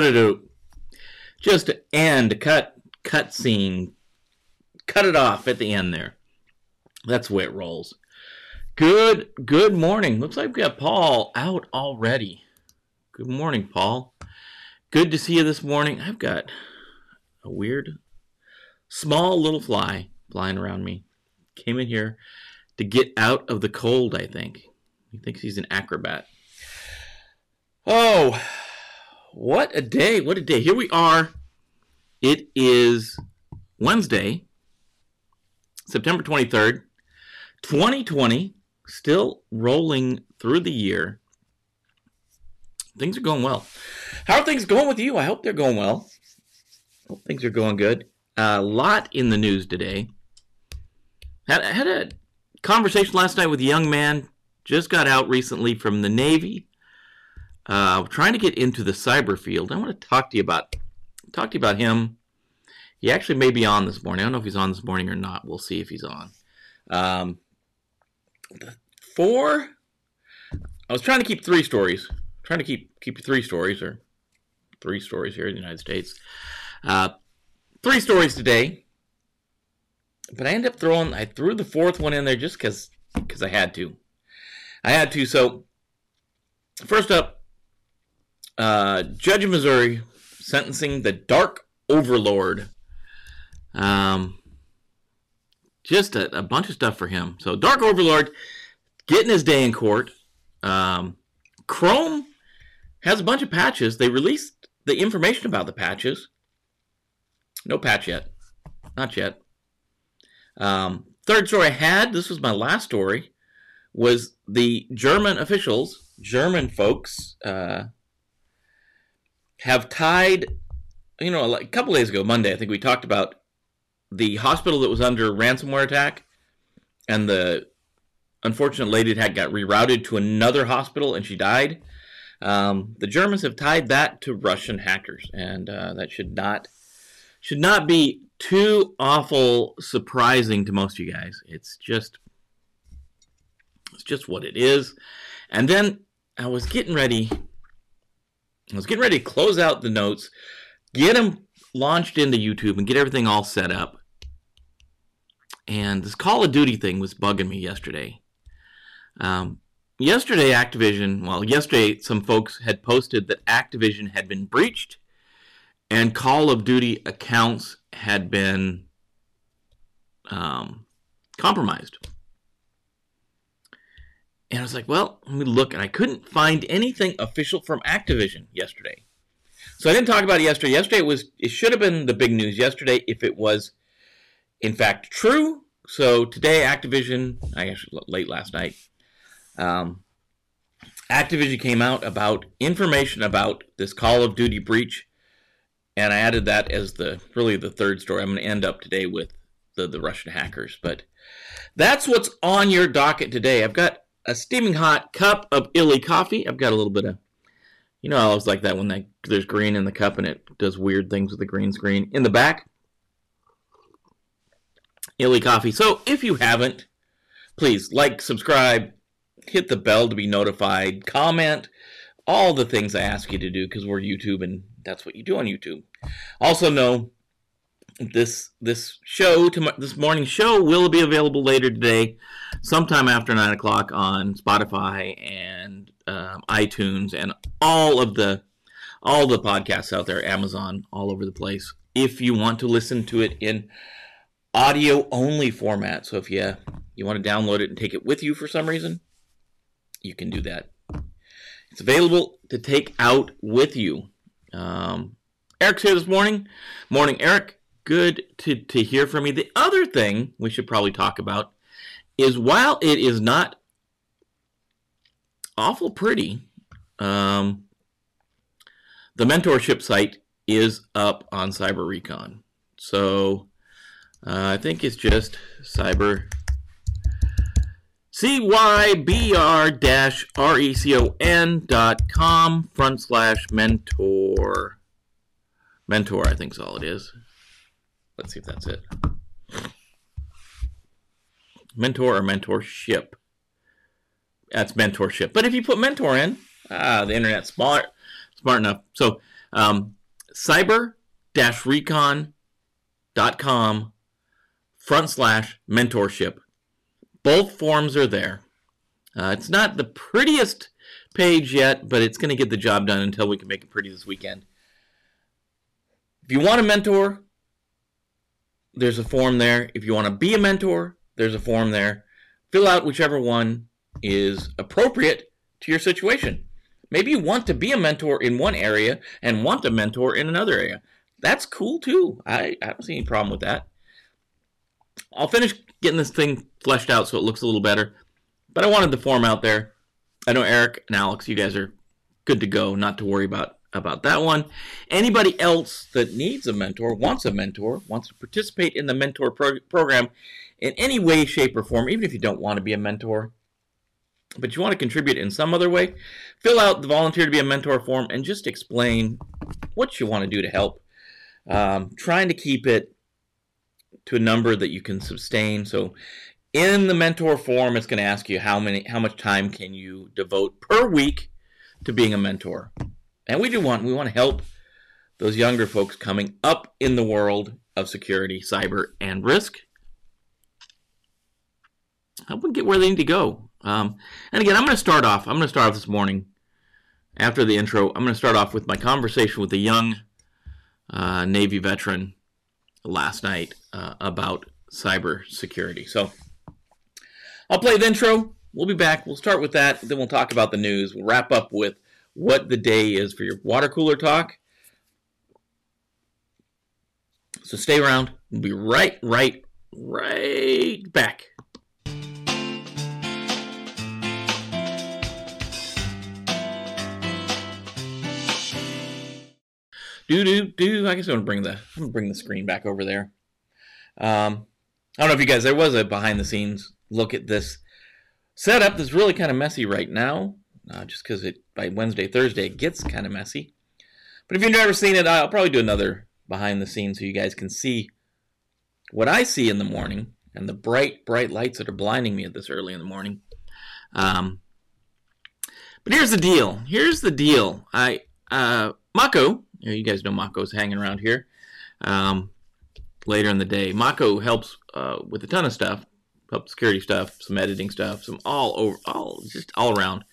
do just end cut cut scene cut it off at the end there. That's the way it rolls. Good good morning. Looks like we got paul out already. Good morning paul. Good to see you this morning. I've got a weird small little fly flying around me. Came in here to get out of the cold i think. He thinks he's an acrobat. Oh what a day what a day here we are it is Wednesday, September 23rd, 2020, still rolling through the year. Things are going well. How are things going with you? I hope they're going well. Hope things are going good. A lot in the news today. Had, had a conversation last night with a young man, just got out recently from the Navy. Uh, trying to get into the cyber field. I want to talk to you about talk to you about him. He actually may be on this morning. I don't know if he's on this morning or not. We'll see if he's on. Um, four. I was trying to keep three stories. trying to keep keep three stories or three stories here in the United States. Uh, three stories today, but I ended up throwing. I threw the fourth one in there just because because I had to. I had to. So first up, uh, judge of Missouri sentencing the Dark Overlord. Um, just a, a, bunch of stuff for him. So Dark Overlord getting his day in court. Um, Chrome has a bunch of patches. They released the information about the patches. No patch yet. Not yet. Um, third story I had, this was my last story, was the German officials, German folks, uh, have tied, you know, a couple days ago, Monday, I think we talked about the hospital that was under ransomware attack and the unfortunate lady that got rerouted to another hospital and she died. Um, the Germans have tied that to Russian hackers, and uh, that should not should not be too awful surprising to most of you guys. It's just it's just what it is. And then I was getting ready I was getting ready to close out the notes, get them launched into YouTube, and get everything all set up. And this Call of Duty thing was bugging me yesterday. Um, yesterday, Activision, well, yesterday, some folks had posted that Activision had been breached and Call of Duty accounts had been um, compromised. And I was like, well, let me look. And I couldn't find anything official from Activision yesterday. So I didn't talk about it yesterday. Yesterday it was it should have been the big news yesterday if it was in fact true. So today Activision, I guess late last night, um, Activision came out about information about this Call of Duty breach, and I added that as the really the third story. I'm going to end up today with the the Russian hackers, but that's what's on your docket today. I've got a steaming hot cup of Illy coffee. I've got a little bit of, you know, I always like that when they, there's green in the cup and it does weird things with the green screen. In the back, Illy coffee. So if you haven't, please like, subscribe, hit the bell to be notified, comment, all the things I ask you to do because we're YouTube and that's what you do on YouTube. Also know this this show to this morning show will be available later today, sometime after nine o'clock on Spotify and um, iTunes and all of the all the podcasts out there, Amazon, all over the place. If you want to listen to it in audio only format, so if you you want to download it and take it with you for some reason, you can do that. It's available to take out with you. Um, Eric's here this morning. Morning, Eric good to, to hear from you. The other thing we should probably talk about is while it is not awful pretty, um, the mentorship site is up on Cyber Recon. So uh, I think it's just cyber cybr dash recon dot com front slash mentor. Mentor, I think is all it is. Let's see if that's it. Mentor or mentorship. That's mentorship. But if you put mentor in, ah, the internet's smart, smart enough. So Um, cyber-recon.com front slash mentorship. Both forms are there. Uh, it's not the prettiest page yet, but it's going to get the job done until we can make it pretty this weekend. If you want a mentor, there's a form there. If you want to be a mentor, there's a form there. Fill out whichever one is appropriate to your situation. Maybe you want to be a mentor in one area and want a mentor in another area. That's cool too. I, I don't see any problem with that. I'll finish getting this thing fleshed out so it looks a little better. But I wanted the form out there. I know Eric and Alex, you guys are good to go, not to worry about about that one. Anybody else that needs a mentor, wants a mentor, wants to participate in the mentor pro- program in any way, shape, or form, even if you don't want to be a mentor, but you want to contribute in some other way, fill out the volunteer to be a mentor form and just explain what you want to do to help. Um, trying to keep it to a number that you can sustain. So in the mentor form, it's going to ask you how many, how much time can you devote per week to being a mentor. And we do want, we want to help those younger folks coming up in the world of security, cyber, and risk. Help them get where they need to go. Um, and again, I'm going to start off. I'm going to start off this morning after the intro. I'm going to start off with my conversation with a young uh, Navy veteran last night uh, about cyber security. So I'll play the intro. We'll be back. We'll start with that. Then we'll talk about the news. We'll wrap up with what the day is for your water cooler talk. So stay around. We'll be right, right, right back. do do do. I guess I'm gonna bring the I'm gonna bring the screen back over there. Um, I don't know if you guys there was a behind the scenes look at this setup that's really kind of messy right now. Uh, just because it by Wednesday Thursday it gets kind of messy. But if you've never seen it, I'll probably do another behind the scenes so you guys can see what I see in the morning and the bright bright lights that are blinding me at this early in the morning. Um, but here's the deal. Here's the deal. I uh, Mako you, guys know Mako's hanging around here. Um, later in the day, Mako helps uh, with a ton of stuff, help security stuff, some editing stuff, some all over, all just all around.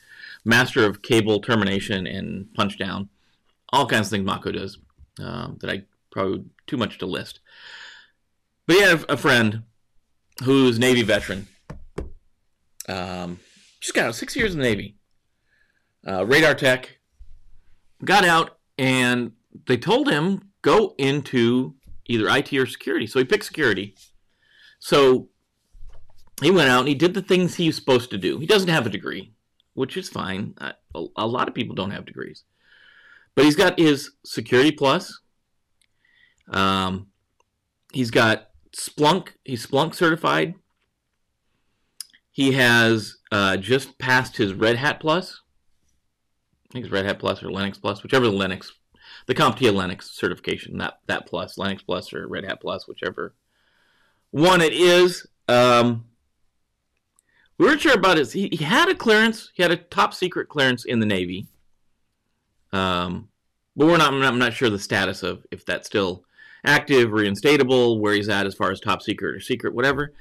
Master of cable termination and punch down, all kinds of things Mako does um, that I probably too much to list. But he had a friend who's Navy veteran. Um, just got out six years in the Navy. Uh, radar tech. Got out and they told him go into either IT or security. So he picked security. So he went out and he did the things he was supposed to do. He doesn't have a degree, which is fine. A, lot of people don't have degrees, but he's got his Security Plus. Um, he's got Splunk. He's Splunk certified. He has uh, just passed his Red Hat Plus. I think it's Red Hat Plus or Linux Plus, whichever the Linux, the CompTIA Linux certification, that that Plus, Linux Plus or Red Hat Plus, whichever one it is. Um, we weren't sure about his. He, he, had a clearance. He had a top secret clearance in the Navy. Um, but we're not. I'm, not. I'm not sure the status of if that's still active, reinstatable, where he's at as far as top secret or secret, whatever.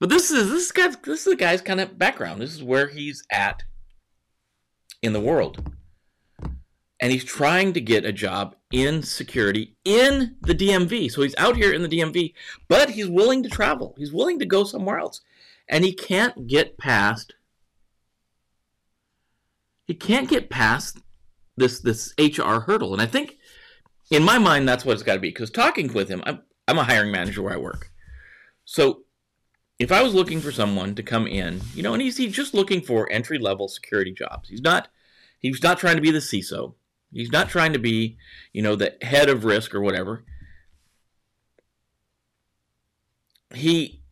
But this is this guy's this is the guy's kind of background. This is where he's at in the world. And he's trying to get a job in security in the DMV. So he's out here in the DMV, but he's willing to travel. He's willing to go somewhere else. And he can't get past he can't get past this this HR hurdle. And I think in my mind that's what it's got to be because talking with him, I'm, I'm a hiring manager where I work. So if I was looking for someone to come in, you know, and he's, he's just looking for entry level security jobs. He's not he's not trying to be the CISO. He's not trying to be, you know, the head of risk or whatever. He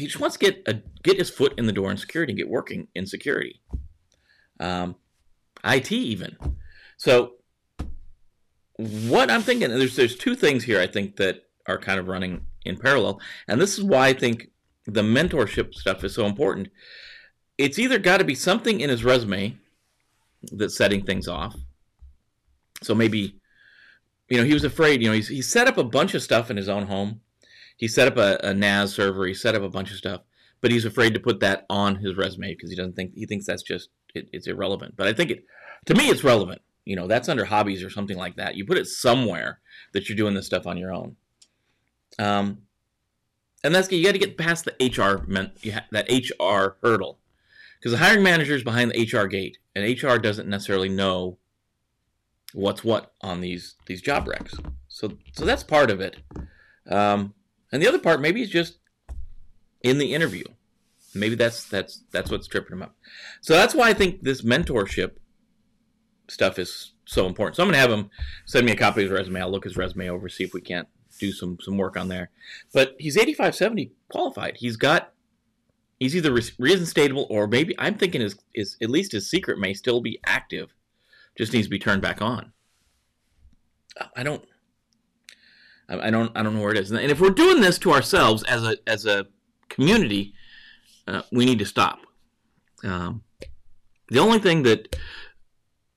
he just wants to get a get his foot in the door in security and get working in security. Um, IT even. So what I'm thinking, there's there's two things here I think that are kind of running in parallel, and this is why I think the mentorship stuff is so important. It's either got to be something in his resume that's setting things off, So maybe, you know, he was afraid. You know, he's he set up a bunch of stuff in his own home. He set up a, a NAS server. He set up a bunch of stuff, but he's afraid to put that on his resume because he doesn't think he thinks that's just it, it's irrelevant. But I think it, to me, it's relevant. You know, that's under hobbies or something like that. You put it somewhere that you're doing this stuff on your own. Um, and that's you got to get past the HR that HR hurdle because the hiring manager is behind the HR gate, and HR doesn't necessarily know what's what on these these job recs. So so that's part of it. Um, and the other part maybe is just in the interview. Maybe that's that's that's what's tripping him up. So that's why I think this mentorship stuff is so important. So I'm gonna have him send me a copy of his resume. I'll look his resume over, see if we can't do some some work on there. But he's 85, 70 qualified. He's got he's either reinstatable or maybe I'm thinking his is at least his secret may still be active, just needs to be turned back on. I don't. I don't. I don't know where it is. And if we're doing this to ourselves as a as a community, uh, we need to stop. Um, the only thing that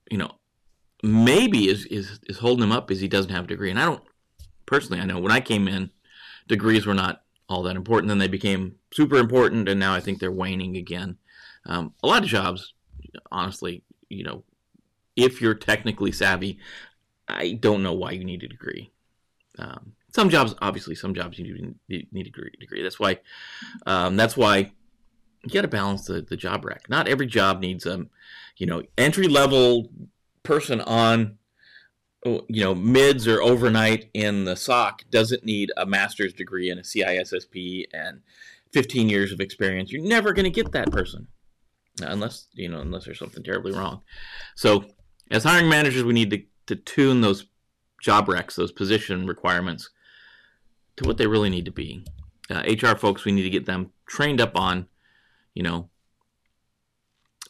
you know maybe is, is is holding him up is he doesn't have a degree. And I don't personally. I know when I came in, degrees were not all that important. Then they became super important, and now I think they're waning again. Um, a lot of jobs, honestly, you know, if you're technically savvy, I don't know why you need a degree. Um, some jobs, obviously, some jobs you need, a degree, degree. That's why. Um, that's why you got to balance the, the job rack. Not every job needs a, um, you know, entry level person on Oh, you know, mids or overnight in the SOC doesn't need a master's degree and a CISSP and 15 years of experience. You're never going to get that person unless, you know, unless there's something terribly wrong. So as hiring managers, we need to, to tune those job recs, those position requirements to what they really need to be. Uh, HR folks, we need to get them trained up on, you know,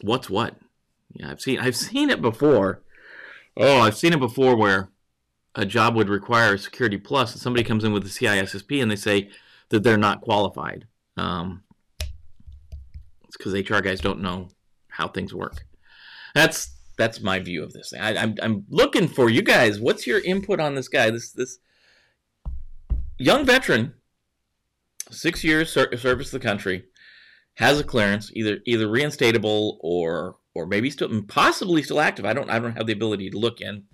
what's what. Yeah, I've seen I've seen it before Oh, I've seen it before where a job would require a Security Plus, and somebody comes in with a CISSP and they say that they're not qualified. Um, it's because HR guys don't know how things work. That's that's my view of this. I, I'm I'm looking for you guys. What's your input on this guy? This this young veteran, six years service the country, has a clearance, either either reinstatable or or maybe still possibly still active. I don't I don't have the ability to look in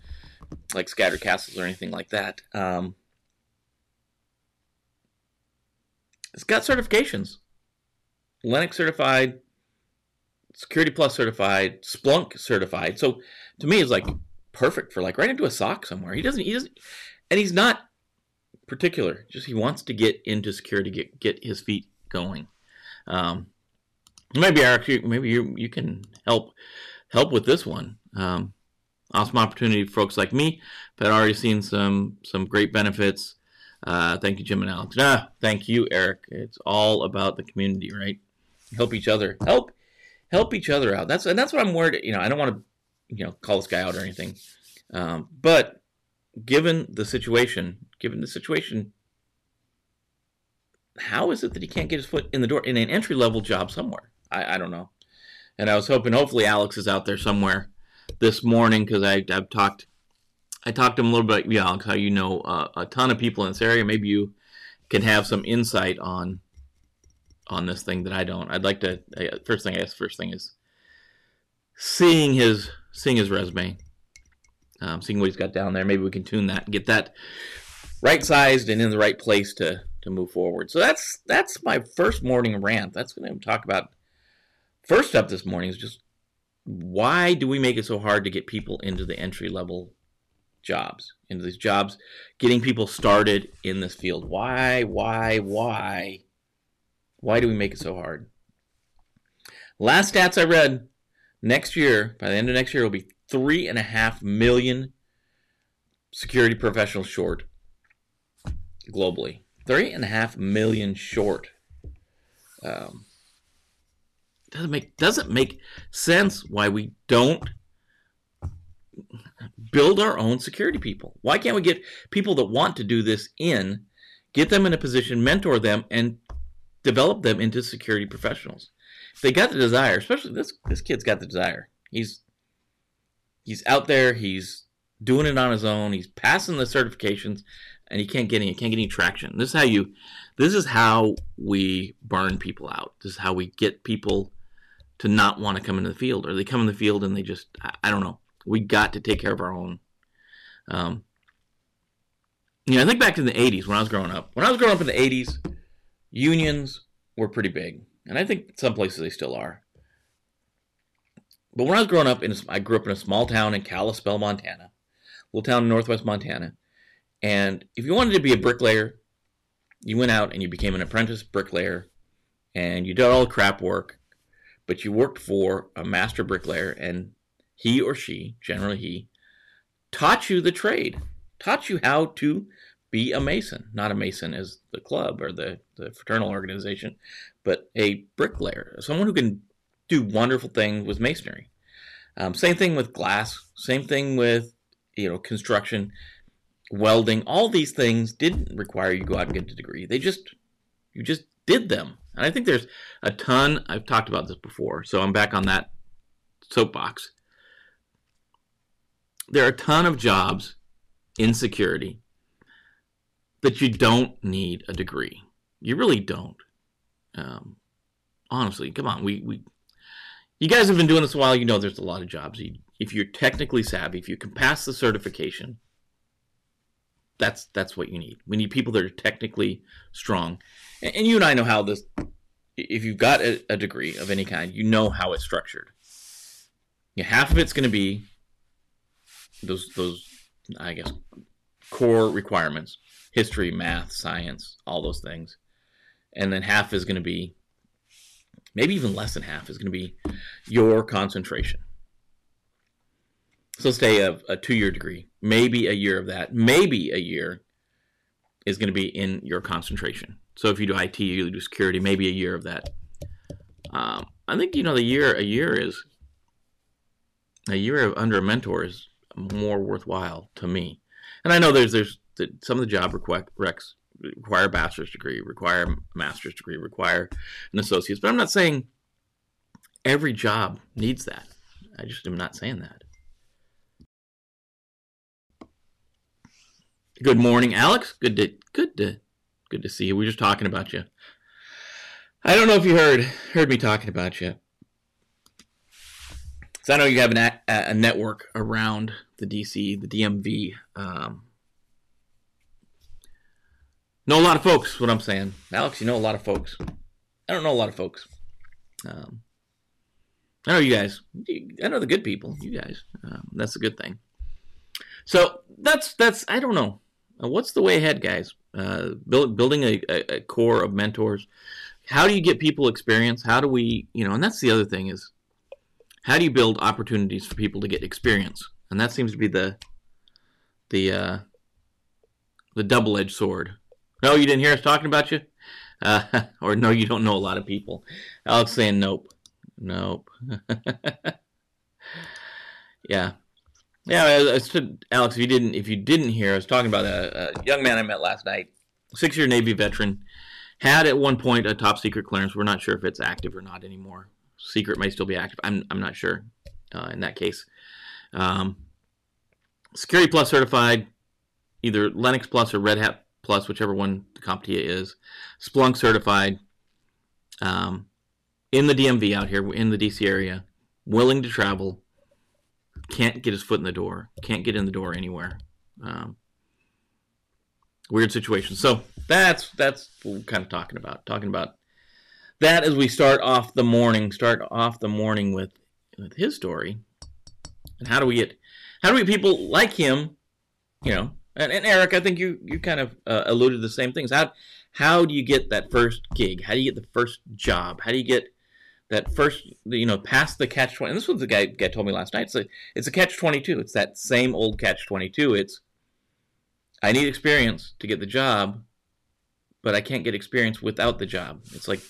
like scattered castles or anything like that. Um, it's got certifications. Linux certified, Security Plus certified, Splunk certified. So to me, it's like perfect for like right into a SOC somewhere. He doesn't. He doesn't, and he's not particular. Just he wants to get into security, get get his feet going. Um, maybe Eric, maybe you you can help help with this one. Um, awesome opportunity for folks like me that already seen some some great benefits. Uh, thank you, Jim and Alex. Ah, thank you, Eric. It's all about the community, right? Help each other. Help help each other out. That's and that's what I'm worried. You know, I don't want to you know call this guy out or anything, um, but given the situation, given the situation, how is it that he can't get his foot in the door in an entry level job somewhere? I, I don't know. And I was hoping, hopefully, Alex is out there somewhere this morning because I've talked, I talked to him a little bit. Yeah, Alex, how you know uh, a ton of people in this area. Maybe you can have some insight on on this thing that I don't. I'd like to. First thing I guess first thing is seeing his seeing his resume, um, seeing what he's got down there. Maybe we can tune that, and get that right sized and in the right place to to move forward. So that's that's my first morning rant. That's going to talk about First up this morning is just why do we make it so hard to get people into the entry level jobs, into these jobs, getting people started in this field? Why, why, why? Why do we make it so hard? Last stats I read, next year, by the end of next year, it'll be three and a half million security professionals short globally. Three and a half million short. Um, doesn't make doesn't make sense why we don't build our own security people. Why can't we get people that want to do this in, get them in a position, mentor them, and develop them into security professionals? If they got the desire, especially this this kid's got the desire. He's he's out there. He's doing it on his own. He's passing the certifications, and he can't get any can't get any traction. This is how you. This is how we burn people out. This is how we get people to not want to come into the field, or they come in the field and they just I, I don't know. We got to take care of our own. Um, you know, I think back to the '80s when I was growing up. When I was growing up in the '80s, unions were pretty big, and I think some places they still are. But when I was growing up, in a, I grew up in a small town in Kalispell, Montana, little town in northwest Montana. And if you wanted to be a bricklayer, you went out and you became an apprentice bricklayer, and you did all the crap work, but you worked for a master bricklayer, and he or she, generally he, taught you the trade, taught you how to be a mason. Not a mason as the club or the, the fraternal organization, but a bricklayer, someone who can do wonderful things with masonry. Um, same thing with glass. Same thing with you know construction, welding. All these things didn't require you go out and get a degree. They just you just did them. And I think there's a ton. I've talked about this before, so I'm back on that soapbox. There are a ton of jobs in security that you don't need a degree. You really don't. Um, honestly, come on. We we you guys have been doing this a while. You know there's a lot of jobs. If you're technically savvy, if you can pass the certification, that's that's what you need. We need people that are technically strong. And, and you and I know how this. If you've got a, a degree of any kind, you know how it's structured. Yeah, half of it's going to be those those I guess core requirements: history, math, science, all those things, and then half is going to be maybe even less than half is going to be your concentration. So say a, a two-year degree, maybe a year of that, maybe a year is going to be in your concentration. So if you do IT, you do security, maybe a year of that. Um, I think you know the year a year is a year under a mentor is more worthwhile to me. And I know there's there's some of the job recs require a bachelor's degree, require a master's degree, require an associate's. But I'm not saying every job needs that. I just am not saying that. Good morning, Alex. Good to good to good to see you. We were just talking about you. I don't know if you heard heard me talking about you. So I know you have an, a, network around the DC, the DMV. Um, Know a lot of folks, what I'm saying. Alex, you know a lot of folks. I don't know a lot of folks. Um, I know you guys. I know the good people. You guys. Um, that's a good thing. So that's that's. I don't know. Uh, what's the way ahead, guys? Uh, build, building a, a, core of mentors. How do you get people experience? How do we, you know? And that's the other thing is, how do you build opportunities for people to get experience? And that seems to be the the uh, the double edged sword no, you didn't hear us talking about you? Uh, or no, you don't know a lot of people. Alex saying nope. Nope. yeah. Yeah, I, I Alex, if you didn't if you didn't hear, I was talking about a, a young man I met last night, six year Navy veteran, had at one point a top secret clearance. We're not sure if it's active or not anymore. Secret may still be active. I'm I'm not sure uh, in that case. Um, Security Plus certified, either Linux Plus or Red Hat Plus, whichever one the CompTIA is, Splunk certified, um, in the DMV out here, in the DC area, willing to travel, can't get his foot in the door, can't get in the door anywhere. Um, weird situation. So that's that's what we're kind of talking about. Talking about that as we start off the morning, start off the morning with with his story, and how do we get how do we people like him, you know, and, and Eric, I think you you kind of uh, alluded to the same things. How how do you get that first gig? How do you get the first job? How do you get that first you know past the catch twenty? This was the guy guy told me last night. It's a it's a catch twenty two. It's that same old catch twenty two. It's I need experience to get the job, but I can't get experience without the job. It's like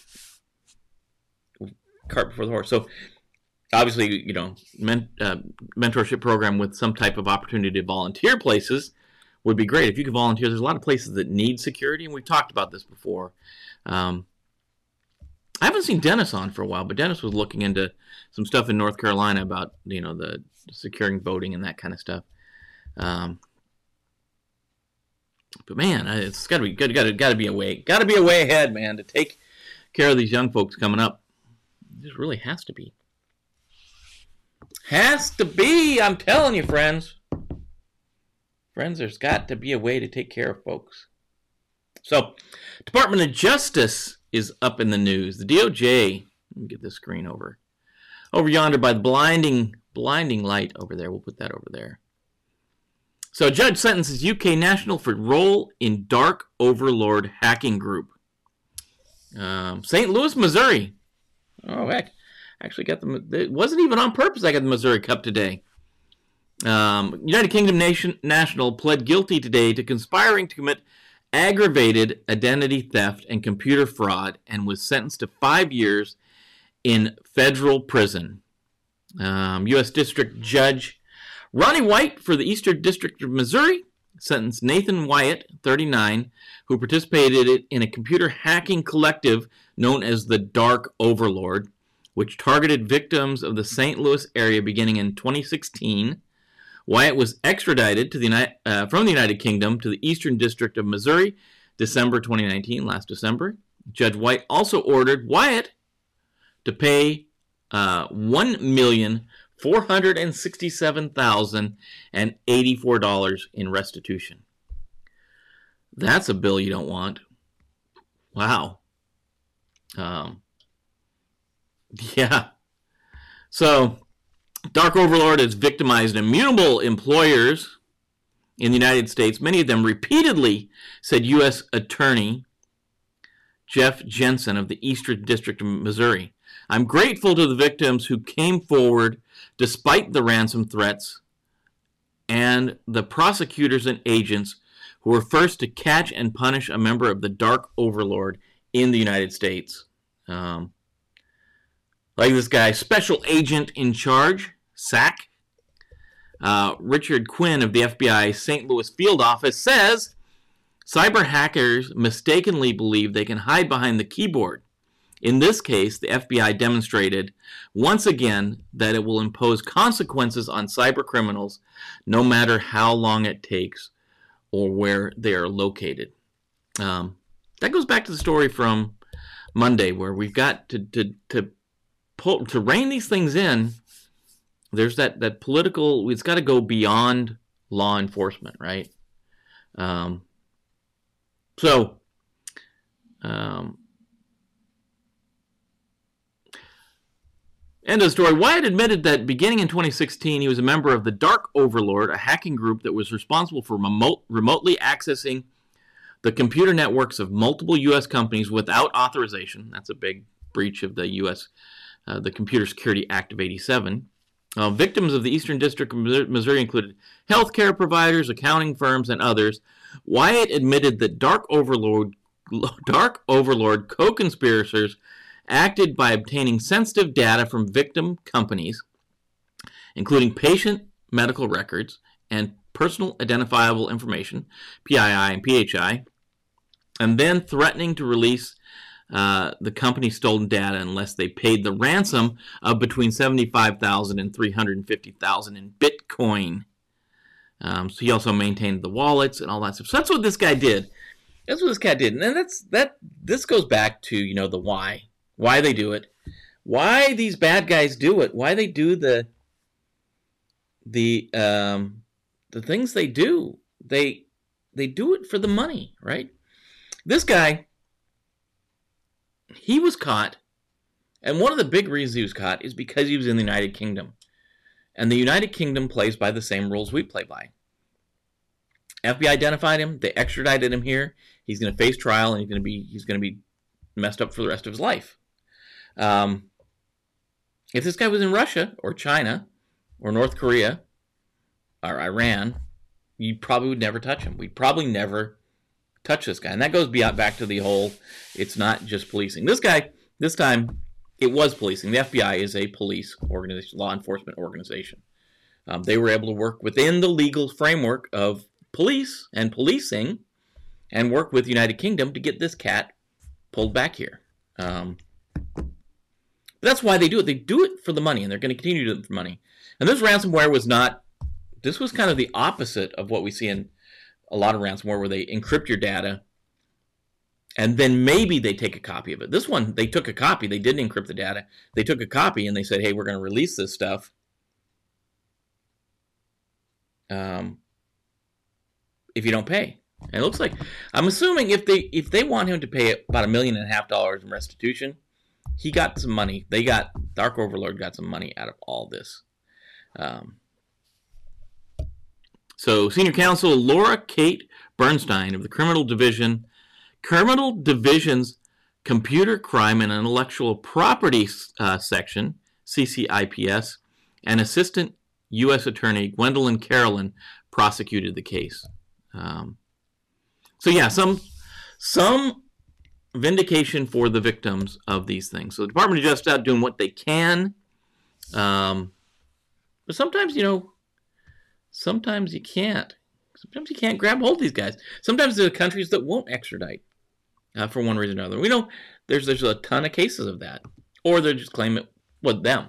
cart before the horse. So obviously, you know, men, uh, mentorship program with some type of opportunity to volunteer places would be great if you could volunteer. There's a lot of places that need security, and we've talked about this before. Um, I haven't seen Dennis on for a while, but Dennis was looking into some stuff in North Carolina about you know the securing voting and that kind of stuff. Um, but man, it's got to be good. Got to got to be a way. Got to be a way ahead, man, to take care of these young folks coming up. This really has to be. Has to be. I'm telling you, friends. Friends, there's got to be a way to take care of folks. So, Department of Justice is up in the news. The DOJ. Let me get this screen over. Over yonder by the blinding, blinding light over there. We'll put that over there. So, judge sentences UK national for role in dark overlord hacking group. Um, St. Louis, Missouri. Oh, heck. Actually, got the. It wasn't even on purpose. I got the Missouri Cup today. Um, United Kingdom nation, national pled guilty today to conspiring to commit aggravated identity theft and computer fraud and was sentenced to five years in federal prison. Um, U.S. District Judge Ronnie White for the Eastern District of Missouri sentenced Nathan Wyatt, 39, who participated in a computer hacking collective known as the Dark Overlord, which targeted victims of the St. Louis area beginning in 2016. Wyatt was extradited the, uh, from the United Kingdom to the Eastern District of Missouri December 2019, last December. Judge White also ordered Wyatt to pay uh, $1,467,084 in restitution. That's a bill you don't want. Wow. Um, yeah. So, Dark Overlord has victimized immutable employers in the United States. Many of them repeatedly said U.S. Attorney Jeff Jensen of the Eastern District of Missouri. I'm grateful to the victims who came forward despite the ransom threats and the prosecutors and agents who were first to catch and punish a member of the Dark Overlord in the United States. Um, like this guy, Special Agent in Charge, SAC, uh, Richard Quinn of the FBI St. Louis Field Office says cyber hackers mistakenly believe they can hide behind the keyboard in this case, the FBI demonstrated once again that it will impose consequences on cyber criminals no matter how long it takes or where they are located. Um, that goes back to the story from Monday where we've got to, to, to, pull, to rein these things in. There's that, that political, it's got to go beyond law enforcement, right? Um, so, um, End of story. Wyatt admitted that beginning in 2016, he was a member of the Dark Overlord, a hacking group that was responsible for remote, remotely accessing the computer networks of multiple U.S. companies without authorization. That's a big breach of the U.S. Uh, the Computer Security Act of 87. Uh, victims of the Eastern District of Missouri included healthcare providers, accounting firms, and others. Wyatt admitted that Dark Overlord, Dark Overlord co-conspirators acted by obtaining sensitive data from victim companies, including patient medical records and personal identifiable information, PII and PHI, and then threatening to release uh, the company stolen data unless they paid the ransom of between 75,000 and 350,000 in Bitcoin. Um, so he also maintained the wallets and all that stuff. So that's what this guy did. That's what this cat did, and that's that. This goes back to you know the why why they do it, why these bad guys do it, why they do the the um, the things they do. They they do it for the money, right? This guy, he was caught, and one of the big reasons he was caught is because he was in the United Kingdom, and the United Kingdom plays by the same rules we play by. FBI identified him. They extradited him here. He's going to face trial, and he's going to be he's going to be messed up for the rest of his life. Um, if this guy was in Russia or China or North Korea or Iran, you probably would never touch him. We'd probably never touch this guy. And that goes beyond back to the whole it's not just policing. This guy, this time, it was policing. The FBI is a police organization, law enforcement organization. Um, they were able to work within the legal framework of police and policing and work with United Kingdom to get this cat pulled back here. Um, that's why they do it. They do it for the money, and they're going to continue to do it for money. And this ransomware was not this was kind of the opposite of what we see in a lot of ransomware, where they encrypt your data and then maybe they take a copy of it. This one, they took a copy. They didn't encrypt the data. They took a copy and they said, "Hey, we're going to release this stuff." Um, if you don't pay, and it looks like I'm assuming if they if they want him to pay about a million and a half dollars in restitution, he got some money. They got Dark Overlord got some money out of all this. Um, so, senior counsel Laura Kate Bernstein of the Criminal Division Criminal Division's Computer Crime and Intellectual Property uh, Section, CCIPS, and Assistant U.S. Attorney Gwendolyn Carolyn prosecuted the case. Um, so yeah, some some vindication for the victims of these things. So the Department of Justice out doing what they can, um, but sometimes you know, sometimes you can't. Sometimes you can't grab hold of these guys. Sometimes there are countries that won't extradite uh, for one reason or another. We know there's there's a ton of cases of that, or they just claim it was them.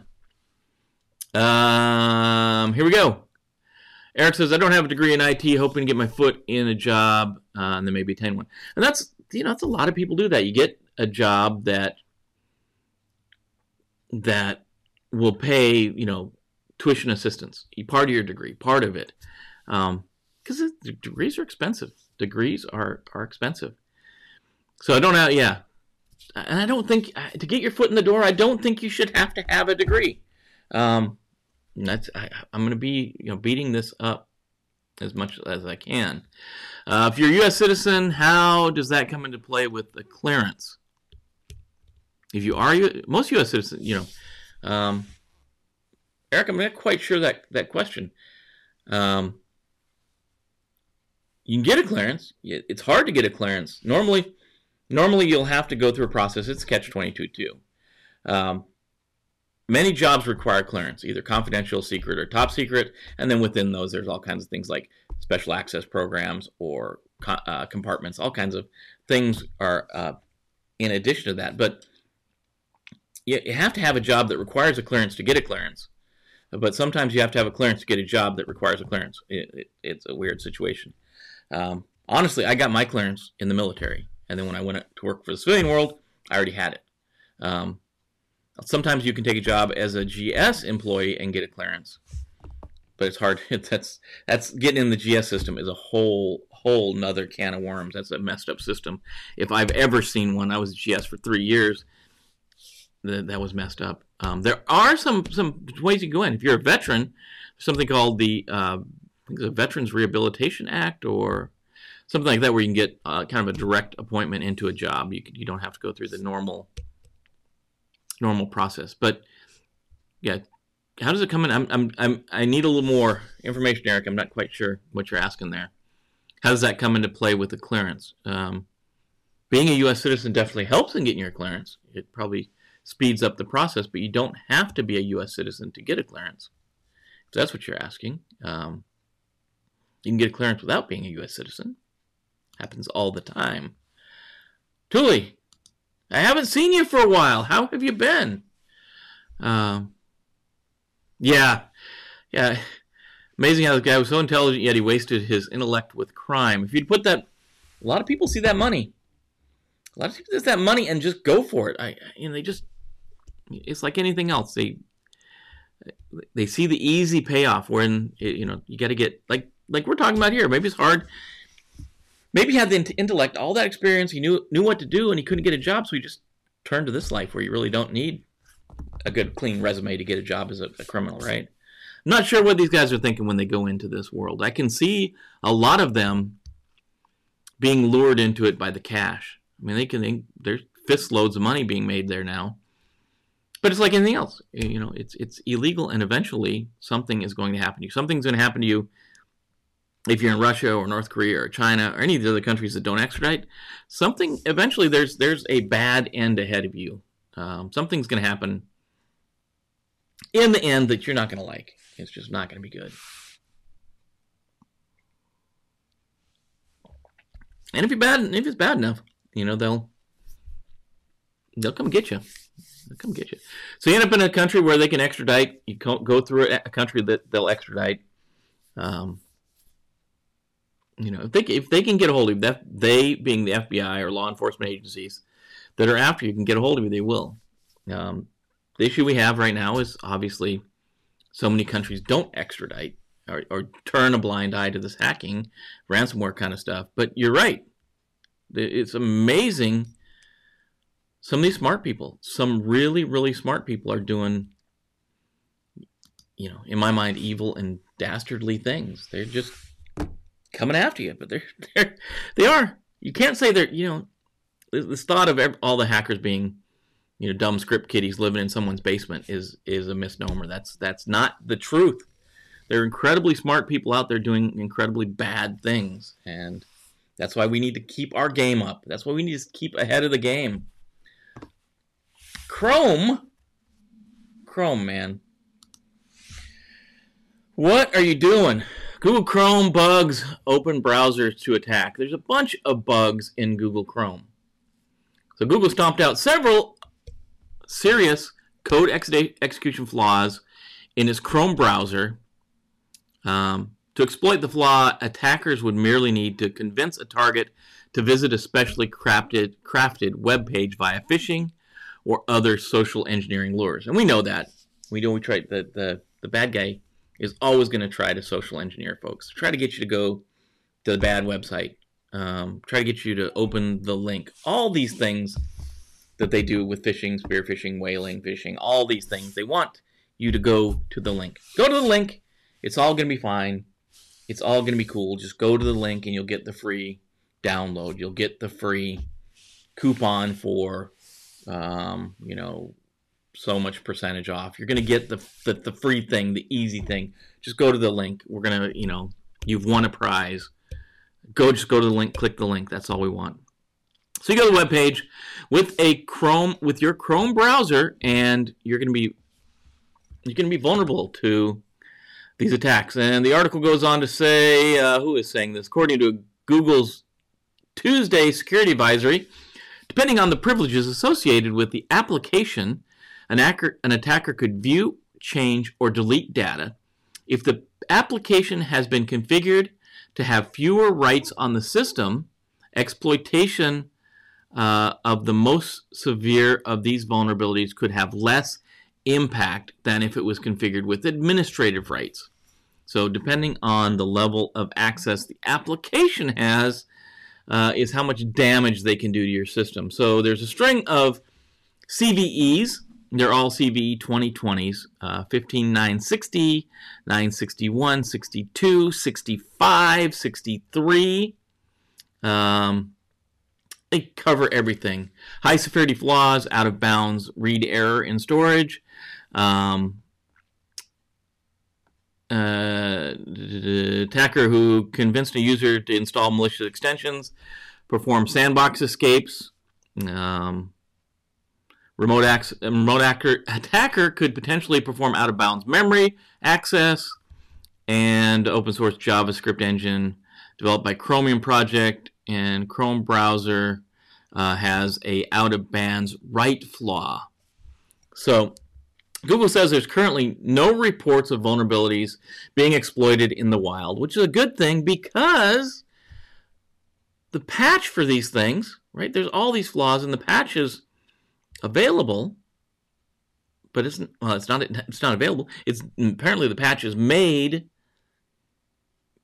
Um, here we go. Eric says, "I don't have a degree in IT, hoping to get my foot in a job, uh, and then maybe attain one." And that's you know that's a lot of people do that. You get a job that that will pay you know tuition assistance, part of your degree, part of it, because um, degrees are expensive. Degrees are are expensive. So I don't have, yeah. And I don't think, to get your foot in the door, I don't think you should have to have a degree. Um, that's, I, am going to be, you know, beating this up as much as I can. Uh, if you're a U.S. citizen, how does that come into play with the clearance? If you are, most U.S. citizens, you know, um, Eric, I'm not quite sure that that question. Um, you can get a clearance. It's hard to get a clearance. Normally, Normally, you'll have to go through a process. It's catch 22 too. Um, many jobs require clearance, either confidential, secret, or top secret. And then within those, there's all kinds of things like special access programs or uh, compartments. All kinds of things are uh, in addition to that. But you have to have a job that requires a clearance to get a clearance. But sometimes you have to have a clearance to get a job that requires a clearance. It, it, it's a weird situation. Um, honestly, I got my clearance in the military. And then when I went to work for the civilian world, I already had it. Um, sometimes you can take a job as a GS employee and get a clearance, but it's hard. that's that's getting in the GS system is a whole whole nother can of worms. That's a messed up system. If I've ever seen one, I was a GS for three years. That that was messed up. Um, there are some some ways you can go in. If you're a veteran, something called the uh, Veterans Rehabilitation Act or something like that where you can get uh, kind of a direct appointment into a job. You you don't have to go through the normal normal process. But yeah, how does it come in? I'm, I'm, I'm I need a little more information, Eric. I'm not quite sure what you're asking there. How does that come into play with the clearance? Um, being a U.S. citizen definitely helps in getting your clearance. It probably speeds up the process, but you don't have to be a U.S. citizen to get a clearance. If that's what you're asking. Um, you can get a clearance without being a U.S. citizen. Happens all the time. Tuli, I haven't seen you for a while. How have you been? Um, yeah, yeah. Amazing how this guy was so intelligent, yet he wasted his intellect with crime. If you'd put that, a lot of people see that money. A lot of people see that money and just go for it. I, you know, they just, it's like anything else. They, they see the easy payoff. When you know you got to get like like we're talking about here. Maybe it's hard maybe he had the intellect, all that experience, he knew knew what to do, and he couldn't get a job, so he just turned to this life where you really don't need a good, clean resume to get a job as a, a criminal, right? I'm not sure what these guys are thinking when they go into this world. I can see a lot of them being lured into it by the cash. I mean, they can they, there's fist loads of money being made there now. But it's like anything else. You know, it's it's illegal, and eventually something is going to happen to you. Something's going to happen to you if you're in Russia or North Korea or China or any of the other countries that don't extradite, something eventually there's there's a bad end ahead of you. Um, something's going to happen in the end that you're not going to like. It's just not going to be good. And if you're bad, if it's bad enough, you know they'll they'll come get you. They'll come get you. So you end up in a country where they can extradite. You go through a country that they'll extradite Um, you know, if they if they can get a hold of you, that, they being the FBI or law enforcement agencies that are after you can get a hold of you, they will. Um, the issue we have right now is obviously so many countries don't extradite or, or turn a blind eye to this hacking, ransomware kind of stuff. But you're right. It's amazing. Some of these smart people, some really, really smart people are doing, you know, in my mind, evil and dastardly things. They're just coming after you, but they're, they're they are. You can't say they're, you know, this thought of all the hackers being you know dumb script kiddies living in someone's basement is is a misnomer. That's that's not the truth. There are incredibly smart people out there doing incredibly bad things, and that's why we need to keep our game up. That's why we need to keep ahead of the game. Chrome, Chrome, man, what are you doing? Google Chrome bugs open browsers to attack. There's a bunch of bugs in Google Chrome. So Google stomped out several serious code ex- execution flaws in its Chrome browser. Um, to exploit the flaw, attackers would merely need to convince a target to visit a specially crafted, crafted web page via phishing or other social engineering lures. And we know that. We know we try the the, the bad guy is always going to try to social engineer folks. Try to get you to go to the bad website. Um, try to get you to open the link. All these things that they do with phishing, spearphishing, whaling phishing, all these things. They want you to go to the link. Go to the link. It's all going to be fine. It's all going to be cool. Just go to the link and you'll get the free download. You'll get the free coupon for, um, you know, so much percentage off. You're to get the, the, the free thing, the easy thing. Just go to the link. We're to, you know, you've won a prize. Go, just go to the link, click the link. That's all we want. So you go to the web page with a Chrome with your Chrome browser, and you're to be you're to be vulnerable to these attacks. And the article goes on to say, uh, who is saying this? According to Google's Tuesday security advisory, depending on the privileges associated with the application, an, acker, an attacker could view, change, or delete data. If the application has been configured to have fewer rights on the system, exploitation uh, of the most severe of these vulnerabilities could have less impact than if it was configured with administrative rights. So, depending on the level of access the application has, uh, is how much damage they can do to your system. So, there's a string of CVEs. They're all CVE 2020s uh, 15, 960, 961, 62, 65, 63. Um, they cover everything. High severity flaws, out of bounds, read error in storage. Um, uh, attacker who convinced a user to install malicious extensions, perform sandbox escapes. Um, remote, ac- remote attacker could potentially perform out of bounds memory access and open source JavaScript engine developed by Chromium Project and Chrome browser uh, has a out of bands write flaw. So Google says there's currently no reports of vulnerabilities being exploited in the wild, which is a good thing because the patch for these things, right? There's all these flaws, and the patch is available, but it's well, it's not it's not available. It's apparently the patch is made,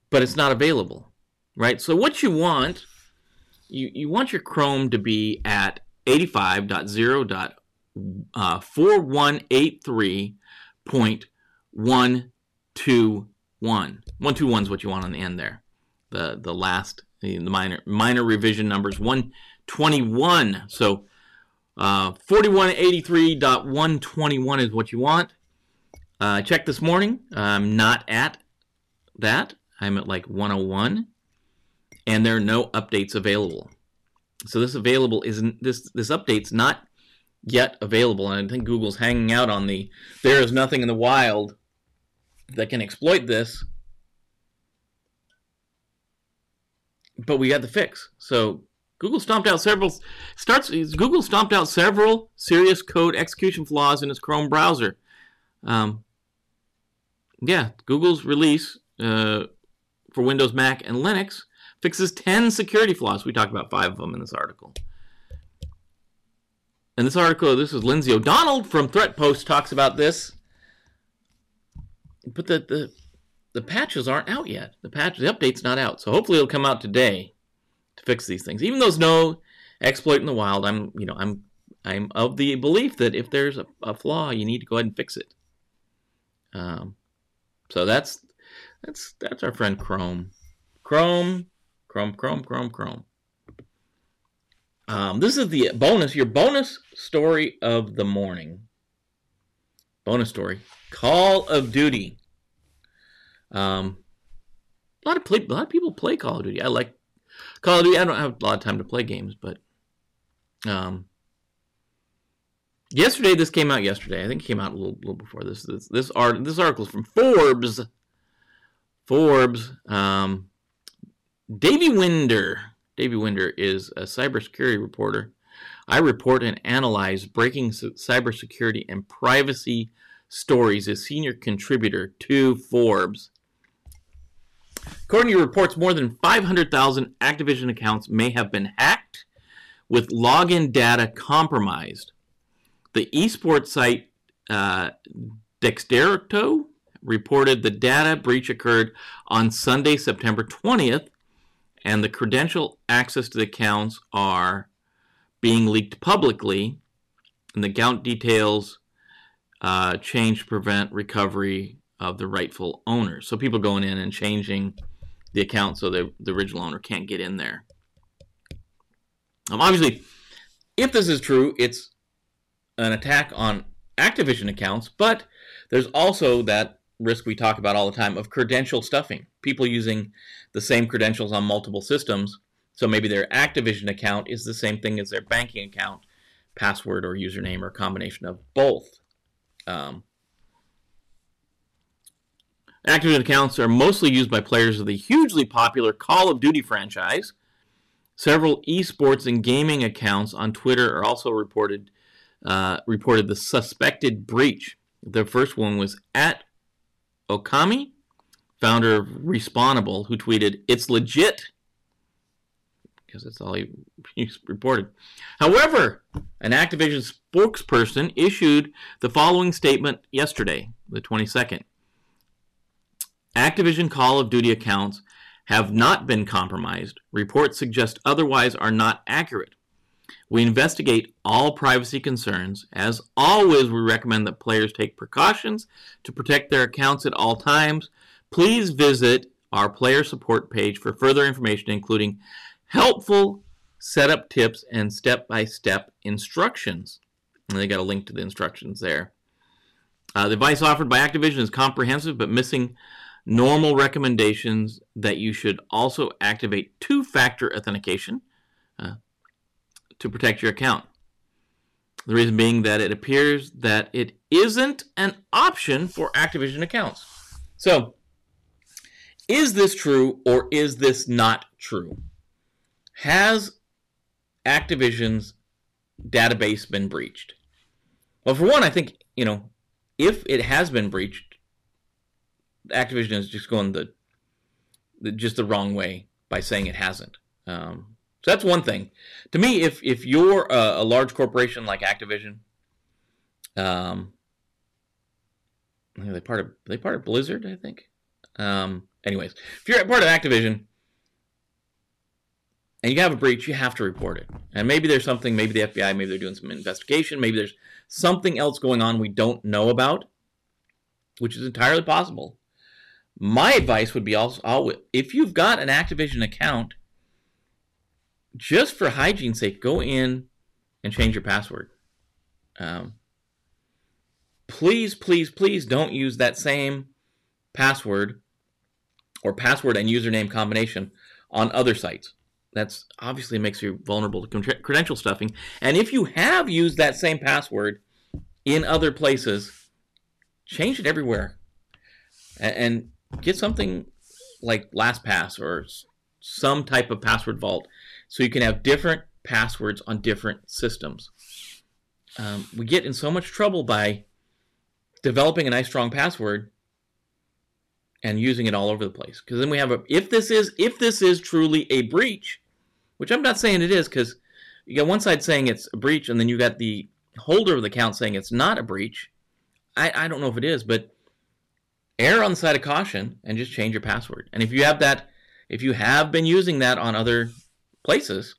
but it's not available right? So what you want, you, you want your Chrome to be at 85.0.4183.121. 121 is what you want on the end there. The the last the minor minor revision numbers 121. So uh, 4183.121 is what you want. Uh, check this morning. I'm not at that. I'm at like 101 and there are no updates available. So this available isn't this this update's not yet available, and I think Google's hanging out on the there is nothing in the wild that can exploit this. But we got the fix. So Google stomped out several starts Google stomped out several serious code execution flaws in its Chrome browser. Um, yeah, Google's release uh, for Windows, Mac, and Linux fixes 10 security flaws. We talk about five of them in this article. And this article, this is Lindsay O'Donnell from Threatpost talks about this. But the, the the patches aren't out yet. The patch, the update's not out. So hopefully it'll come out today to fix these things. Even though there's no exploit in the wild, I'm you know I'm I'm of the belief that if there's a, a flaw, you need to go ahead and fix it. Um, so that's that's that's our friend Chrome, Chrome, Chrome, Chrome, Chrome, Chrome. Um, this is the bonus, your bonus story of the morning. Bonus story: Call of Duty. Um, a lot of play, a lot of people play Call of Duty. I like Call of Duty. I don't have a lot of time to play games, but um, yesterday this came out. Yesterday, I think it came out a little, little before this. This this art this article is from Forbes. Forbes. Um, Davey Winder Davey Winder is a cybersecurity reporter. I report and analyze breaking cybersecurity and privacy stories as senior contributor to Forbes. According to reports, more than 500,000 Activision accounts may have been hacked with login data compromised. The esports site uh, Dexerto reported the data breach occurred on Sunday, September 20th, and the credential access to the accounts are being leaked publicly, and the account details uh, change to prevent recovery of the rightful owner. So people going in and changing the account so the, the original owner can't get in there. Um, obviously, if this is true, it's an attack on Activision accounts, but there's also that risk we talk about all the time of credential stuffing. People using the same credentials on multiple systems. So maybe their Activision account is the same thing as their banking account, password or username or combination of both. Um, Activision accounts are mostly used by players of the hugely popular Call of Duty franchise. Several esports and gaming accounts on Twitter are also reported uh, reported the suspected breach. The first one was at Okami, founder of Respawnable, who tweeted, It's legit. Because that's all he, he reported. However, an Activision spokesperson issued the following statement yesterday, the 22nd. Activision Call of Duty accounts have not been compromised. Reports suggest otherwise are not accurate. We investigate all privacy concerns. As always, we recommend that players take precautions to protect their accounts at all times. Please visit our player support page for further information, including helpful setup tips and step by step instructions. And they got a link to the instructions there. Uh, the advice offered by Activision is comprehensive but missing normal recommendations that you should also activate two factor authentication. Uh, to protect your account. The reason being that it appears that it isn't an option for Activision accounts. So, is this true or is this not true? Has Activision's database been breached? Well, for one, I think, you know, if it has been breached, Activision is just going the, the just the wrong way by saying it hasn't. Um, so that's one thing. To me, if if you're a, a large corporation like Activision, um, they part of they part of Blizzard? I think. Um, anyways, if you're part of Activision and you have a breach, you have to report it. And maybe there's something. Maybe the FBI. Maybe they're doing some investigation. Maybe there's something else going on we don't know about, which is entirely possible. My advice would be also if you've got an Activision account just for hygiene's sake, go in and change your password. Um, please, please, please don't use that same password or password and username combination on other sites. That's obviously makes you vulnerable to credential stuffing. And if you have used that same password in other places, change it everywhere and get something like LastPass or some type of password vault so you can have different passwords on different systems. Um, we get in so much trouble by developing a nice strong password and using it all over the place. Because then we have a if this is if this is truly a breach, which I'm not saying it is, because you got one side saying it's a breach, and then you got the holder of the account saying it's not a breach. I, I don't know if it is, but err on the side of caution and just change your password. And if you have that, if you have been using that on other places,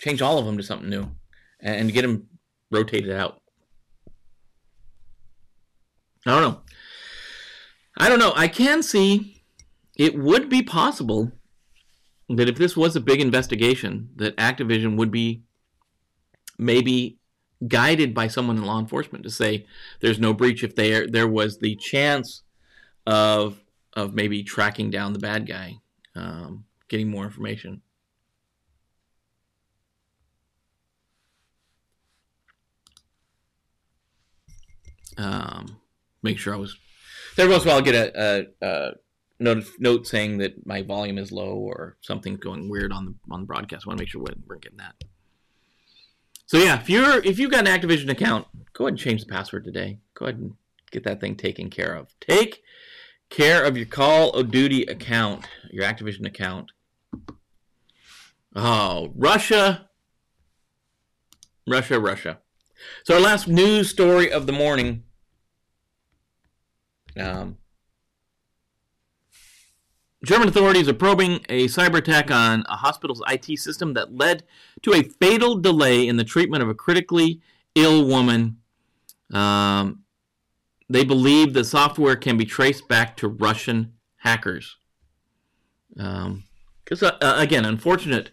change all of them to something new and get them rotated out. I don't know. I don't know. I can see it would be possible that if this was a big investigation, that Activision would be maybe guided by someone in law enforcement to say there's no breach if there there was the chance of of maybe tracking down the bad guy, um, getting more information. Um, make sure I was. Every once in a while, I'll get a, a, a note, note saying that my volume is low or something's going weird on the on the broadcast. I want to make sure we're, we're getting that. So yeah, if you're if you've got an Activision account, go ahead and change the password today. Go ahead and get that thing taken care of. Take care of your Call of Duty account, your Activision account. Oh, Russia, Russia, Russia. So our last news story of the morning. Um, German authorities are probing a cyber attack on a hospital's IT system that led to a fatal delay in the treatment of a critically ill woman. Um, they believe the software can be traced back to Russian hackers. Because um, uh, again, unfortunate,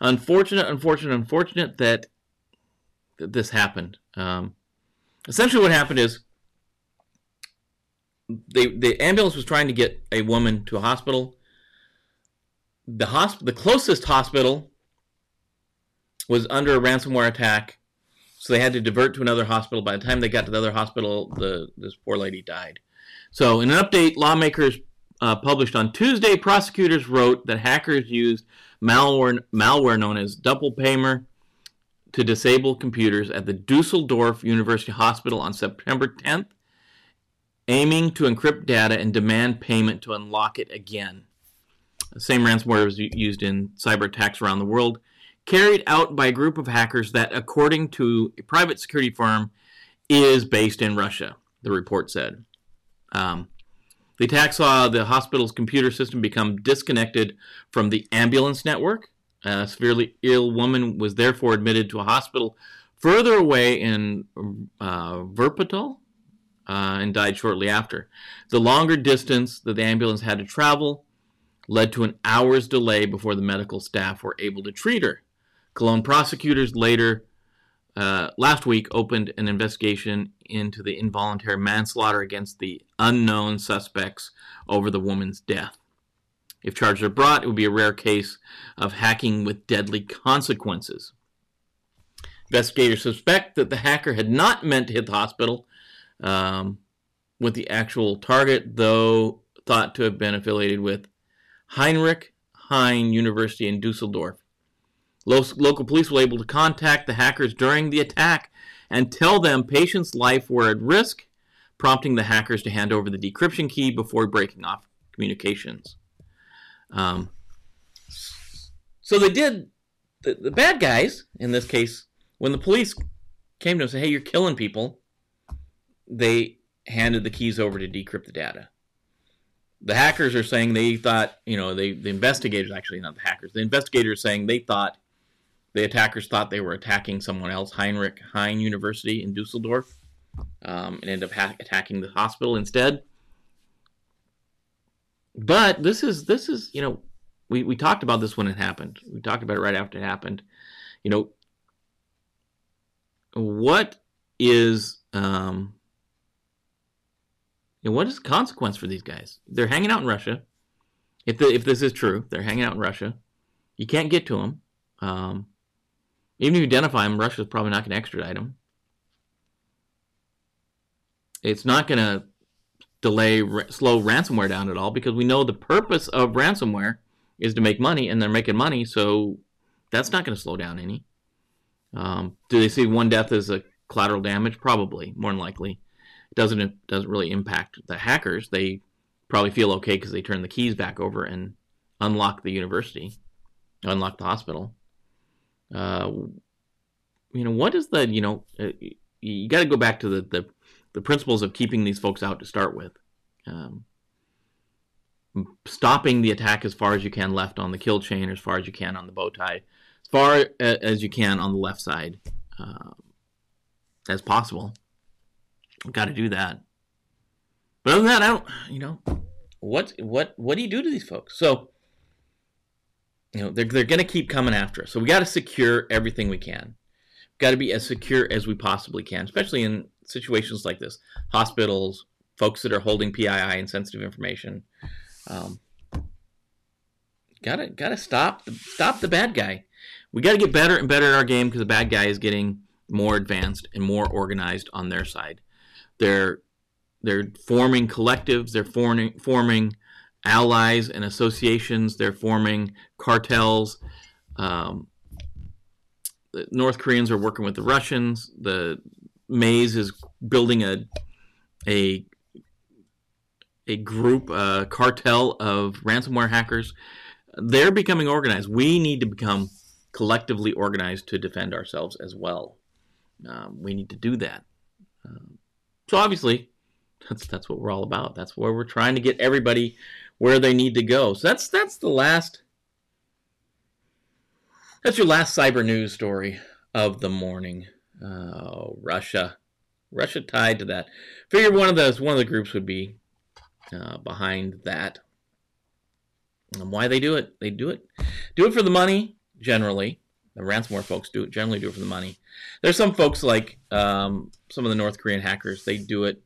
unfortunate, unfortunate, unfortunate that, that this happened. Um, essentially, what happened is they, the ambulance was trying to get a woman to a hospital. The hosp- the closest hospital was under a ransomware attack, so they had to divert to another hospital. By the time they got to the other hospital, the this poor lady died. So, in an update, lawmakers uh, published on Tuesday, prosecutors wrote that hackers used malware malware known as Doppelpaymer to disable computers at the Dusseldorf University Hospital on September 10th aiming to encrypt data and demand payment to unlock it again. The same ransomware was used in cyber attacks around the world, carried out by a group of hackers that, according to a private security firm, is based in Russia, the report said. Um, the attack saw the hospital's computer system become disconnected from the ambulance network. A severely ill woman was therefore admitted to a hospital further away in uh, uh, and died shortly after. The longer distance that the ambulance had to travel led to an hour's delay before the medical staff were able to treat her. Cologne prosecutors later, uh, last week, opened an investigation into the involuntary manslaughter against the unknown suspects over the woman's death. If charges are brought, it would be a rare case of hacking with deadly consequences. Investigators suspect that the hacker had not meant to hit the hospital, um, with the actual target, though thought to have been affiliated with Heinrich Heine University in Dusseldorf. Local police were able to contact the hackers during the attack and tell them patients' life were at risk, prompting the hackers to hand over the decryption key before breaking off communications. Um, so they did. The, the bad guys, in this case, when the police came to them and said, "Hey, you're killing people," they handed the keys over to decrypt the data. The hackers are saying they thought, you know, they the investigators actually not the hackers. The investigators saying they thought the attackers thought they were attacking someone else, Heinrich Heine University in Dusseldorf, um, and ended up ha- attacking the hospital instead. But this is this is you know we, we talked about this when it happened. We talked about it right after it happened. You know what is um, and what is the consequence for these guys? They're hanging out in Russia. If the, if this is true, they're hanging out in Russia. You can't get to them. Um, even if you identify them, Russia's probably not going to extradite them. It's not going to delay, slow ransomware down at all because we know the purpose of ransomware is to make money, and they're making money, so that's not going to slow down any. Um, do they see one death as a collateral damage? Probably, more than likely. It doesn't it doesn't really impact the hackers. They probably feel okay because they turn the keys back over and unlock the university, unlock the hospital. Uh, you know, what is the, you know, uh, you got to go back to the, the, the, principles of keeping these folks out to start with. Um, stopping the attack as far as you can left on the kill chain, or as far as you can on the bow tie, as far as you can on the left side, uh, as possible. Got to do that. But other than that, I don't. You know, what what what do you do to these folks? So, you know, they're they're going to keep coming after us. So we got to secure everything we can. Got to be as secure as we possibly can, especially in situations like this. Hospitals, folks that are holding PII and sensitive information. Um, gotta gotta stop stop the bad guy. We got to get better and better at our game because the bad guy is getting more advanced and more organized on their side. They're they're forming collectives. They're forming forming allies and associations. They're forming cartels. Um, the North Koreans are working with the Russians. The Maze is building a a a group, a cartel of ransomware hackers. They're becoming organized. We need to become collectively organized to defend ourselves as well. Um, we need to do that. Um, so obviously, that's that's what we're all about. That's where we're trying to get everybody where they need to go. So that's that's the last. That's your last cyber news story of the morning. Oh, Russia, Russia tied to that. Figured one of those one of the groups would be uh, behind that. And why they do it? They do it, do it for the money generally. The ransomware folks do it generally do it for the money. There's some folks like um, some of the North Korean hackers. They do it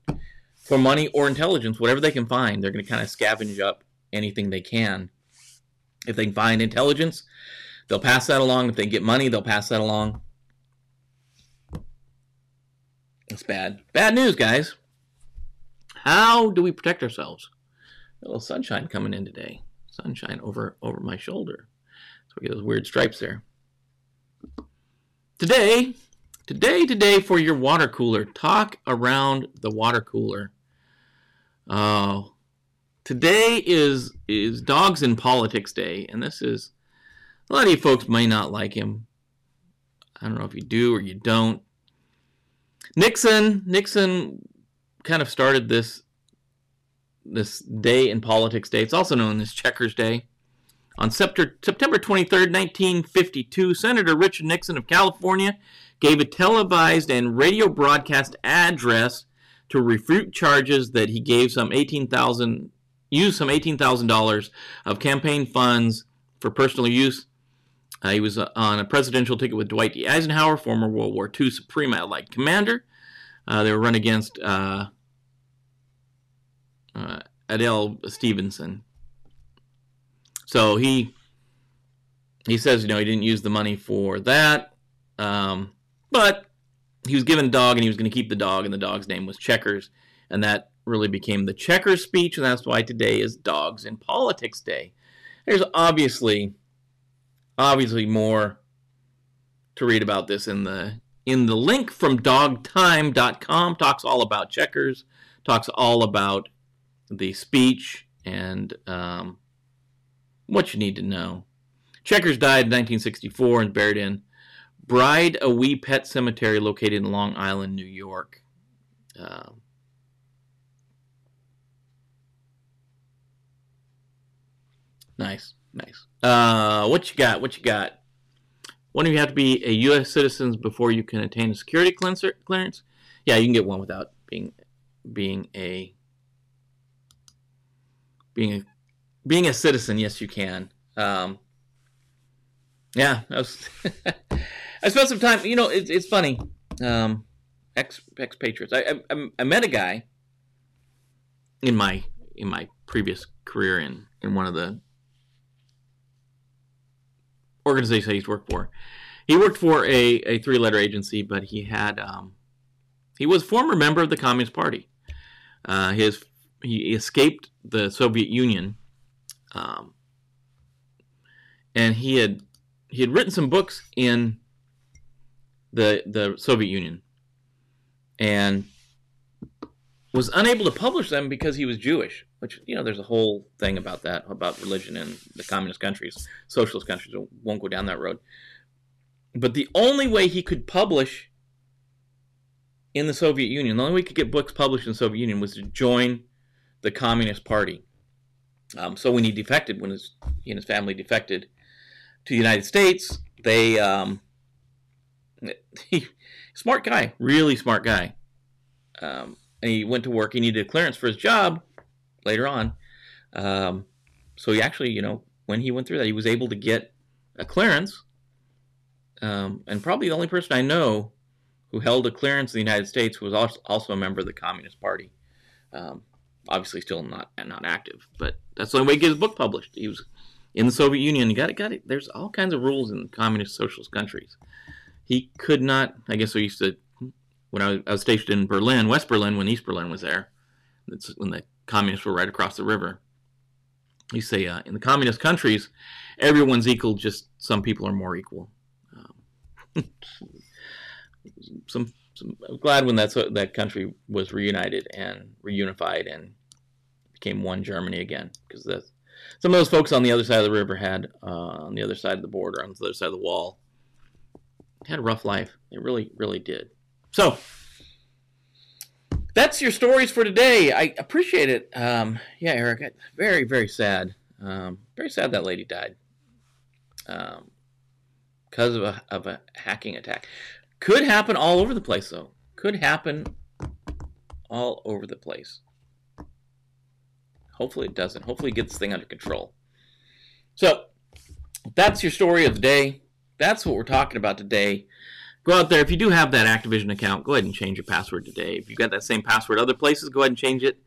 for money or intelligence, whatever they can find. They're going to kind of scavenge up anything they can. If they can find intelligence, they'll pass that along. If they get money, they'll pass that along. It's bad. Bad news, guys. How do we protect ourselves? A little sunshine coming in today. Sunshine over over my shoulder. So we get those weird stripes there. Today, today, today for your water cooler. Talk around the water cooler. Oh, today is is Dogs in Politics Day, and this is a lot of you folks may not like him. I don't know if you do or you don't. Nixon, Nixon kind of started this this day in politics day. It's also known as Checkers Day. On September 23, 1952, Senator Richard Nixon of California gave a televised and radio broadcast address to refute charges that he gave some 18,000 used some $18,000 of campaign funds for personal use. Uh, he was uh, on a presidential ticket with Dwight D. Eisenhower, former World War II Supreme Allied Commander. Uh, they were run against uh, uh, Adlai Stevenson. So he he says, you know, he didn't use the money for that, um, but he was given a dog and he was going to keep the dog, and the dog's name was Checkers, and that really became the Checkers speech, and that's why today is Dogs in Politics Day. There's obviously, obviously more to read about this in the in the link from dogtime.com. Talks all about checkers, talks all about the speech and um, what you need to know. Checkers died in 1964 and buried in Bide-A-Wee Pet Cemetery located in Long Island, New York. Uh, nice, nice. Uh, what you got? What you got? One of you have to be a U.S. citizen before you can attain a security clearance. Yeah, you can get one without being being a being a being a citizen. Yes, you can. Um, yeah, I was. I spent some time. You know, it's it's funny. Um, ex expatriates. I, I I met a guy in my in my previous career in in one of the organizations I used to work for. He worked for a, a three letter agency, but he had um, he was former member of the Communist Party. Uh, his he escaped the Soviet Union, um, and he had he had written some books in the the Soviet Union, and was unable to publish them because he was Jewish. Which you know, there's a whole thing about that about religion in the communist countries, socialist countries. Won't go down that road. But the only way he could publish in the Soviet Union, the only way he could get books published in the Soviet Union was to join the Communist Party. Um, so when he defected, when his he and his family defected to the United States, they um, he, smart guy, really smart guy. Um, and he went to work. He needed a clearance for his job later on. Um, so he actually, you know, when he went through that, he was able to get a clearance. Um, and probably the only person I know who held a clearance in the United States was also a member of the Communist Party. Um, obviously, still not not active, but that's the only way he get his book published. He was in the Soviet Union. Got it, got it. There's all kinds of rules in communist socialist countries. He could not. I guess we used to when I was, I was stationed in Berlin, West Berlin, when East Berlin was there. That's when the communists were right across the river. You say uh, in the communist countries, everyone's equal. Just some people are more equal. Um, some, some, I'm glad when that's that country was reunited and reunified and became one Germany again because some of those folks on the other side of the river had uh, on the other side of the border on the other side of the wall had a rough life. They really, really did. So that's your stories for today. I appreciate it. Um, yeah, Eric, very, very sad. Um, very sad that lady died um, because of a, of a hacking attack. Could happen all over the place, though. Could happen all over the place. Hopefully it doesn't. Hopefully it gets this thing under control. So that's your story of the day. That's what we're talking about today. Go out there. If you do have that Activision account, go ahead and change your password today. If you've got that same password other places, go ahead and change it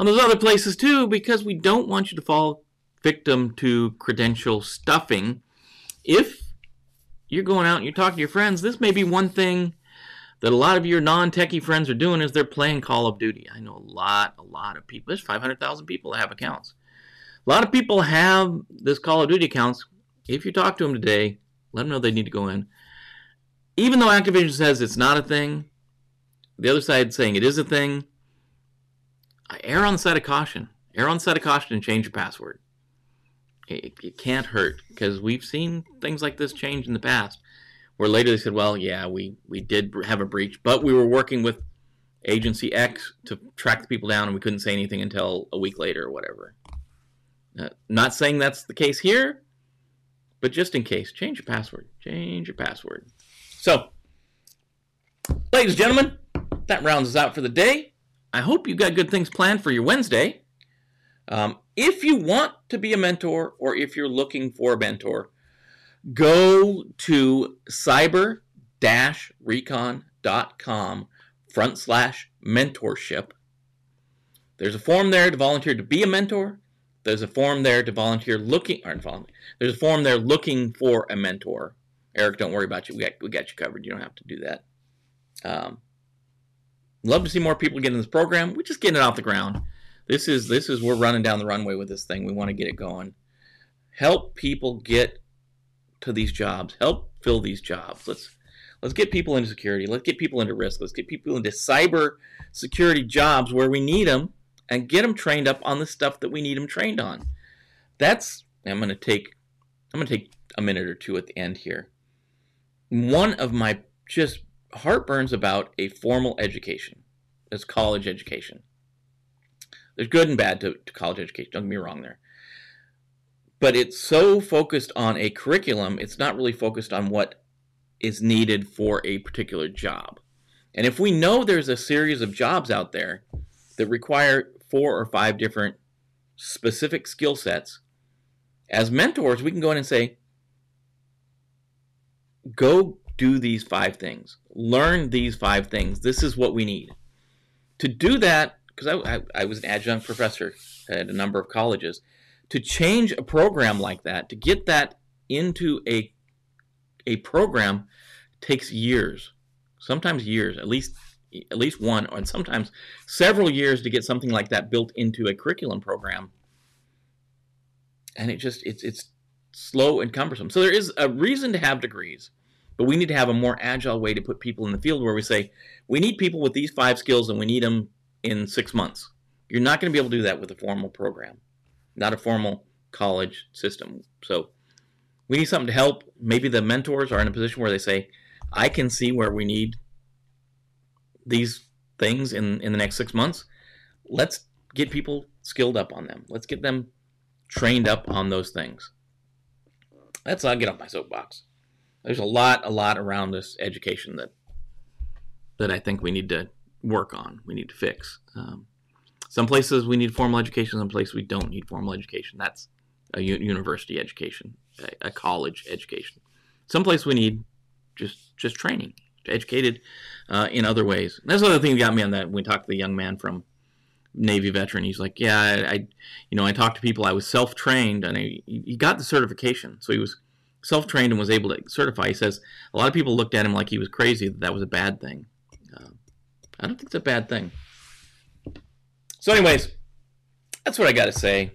on those other places too, because we don't want you to fall victim to credential stuffing. If you're going out and you're talking to your friends, this may be one thing that a lot of your non-techie friends are doing is they're playing Call of Duty. I know a lot, a lot of people. There's 500,000 people that have accounts. A lot of people have this Call of Duty accounts. If you talk to them today, let them know they need to go in. Even though Activision says it's not a thing, the other side saying it is a thing. Err on the side of caution. Err on the side of caution and change your password. It, it can't hurt because we've seen things like this change in the past where later they said, well, yeah, we, we did have a breach, but we were working with agency X to track the people down and we couldn't say anything until a week later or whatever. Uh, not saying that's the case here, but just in case, change your password. Change your password. So, ladies and gentlemen, that rounds us out for the day. I hope you got good things planned for your Wednesday. Um, if you want to be a mentor or if you're looking for a mentor, go to cyber recon.com front slash mentorship. There's a form there to volunteer to be a mentor. There's a form there to volunteer looking, or there's a form there looking for a mentor. Eric, don't worry about you. We got, we got you covered. You don't have to do that. Um, love to see more people get in this program. We're just getting it off the ground. This is this is we're running down the runway with this thing. We want to get it going. Help people get to these jobs. Help fill these jobs. Let's let's get people into security. Let's get people into risk. Let's get people into cyber security jobs where we need them and get them trained up on the stuff that we need them trained on. That's I'm going to take I'm going to take a minute or two at the end here. One of my just heartburns about a formal education is college education. There's good and bad to, to college education. Don't get me wrong there. But it's so focused on a curriculum, it's not really focused on what is needed for a particular job. And if we know there's a series of jobs out there that require four or five different specific skill sets, as mentors, we can go in and say, go do these five things, learn these five things. This is what we need. To do that, because I, I, I was an adjunct professor at a number of colleges, to change a program like that, to get that into a a program takes years, sometimes years, at least at least one, and sometimes several years to get something like that built into a curriculum program. And it just it's it's slow and cumbersome. So there is a reason to have degrees, but we need to have a more agile way to put people in the field where we say we need people with these five skills and we need them in six months. You're not going to be able to do that with a formal program, not a formal college system. So we need something to help. Maybe the mentors are in a position where they say, I can see where we need these things in, in the next six months. Let's get people skilled up on them. Let's get them trained up on those things. That's I'll get off my soapbox. There's a lot, a lot around this education that that I think we need to work on. We need to fix. Um, some places we need formal education. Some places we don't need formal education. That's a u- university education, a, a, college education. Some place we need just just training, educated uh, in other ways. And that's another thing that got me on that. We talked to the young man from Navy veteran. He's like, yeah, I, I you know, I talked to people. I was self trained, and I, he got the certification, so he was self trained and was able to certify. He says a lot of people looked at him like he was crazy. That that was a bad thing. Uh, I don't think it's a bad thing. So, anyways, that's what I got to say.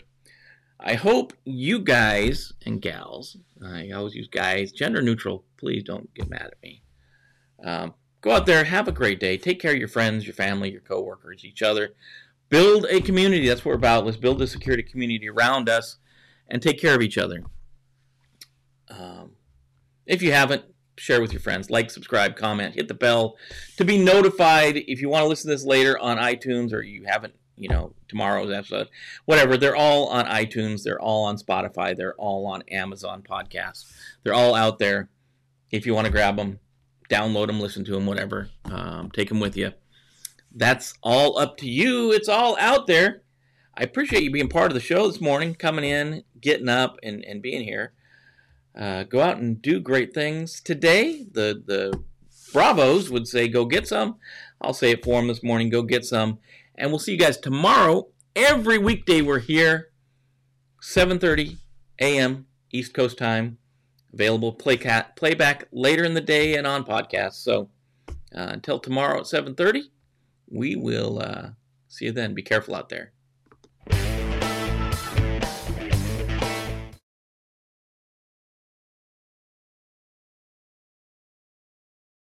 I hope you guys and gals, I always use guys, gender neutral, please don't get mad at me. Um, go out there, have a great day. Take care of your friends, your family, your coworkers, each other build a community. That's what we're about. Let's build a security community around us and take care of each other. Um, if you haven't, share with your friends. Like, subscribe, comment, hit the bell to be notified. If you want to listen to this later on iTunes or you haven't, you know, tomorrow's episode, whatever, they're all on iTunes. They're all on Spotify. They're all on Amazon podcasts. They're all out there. If you want to grab them, download them, listen to them, whatever. Um, take them with you that's all up to you. It's all out there. I appreciate you being part of the show this morning, coming in, getting up, and, and being here. Uh, go out and do great things today. The the Bravos would say, "Go get some." I'll say it for them this morning. Go get some, and we'll see you guys tomorrow. Every weekday we're here, 7:30 a.m. East Coast time. Available playcat playback later in the day and on podcast. So uh, until tomorrow at 7:30 we will uh, see you then. Be careful out there.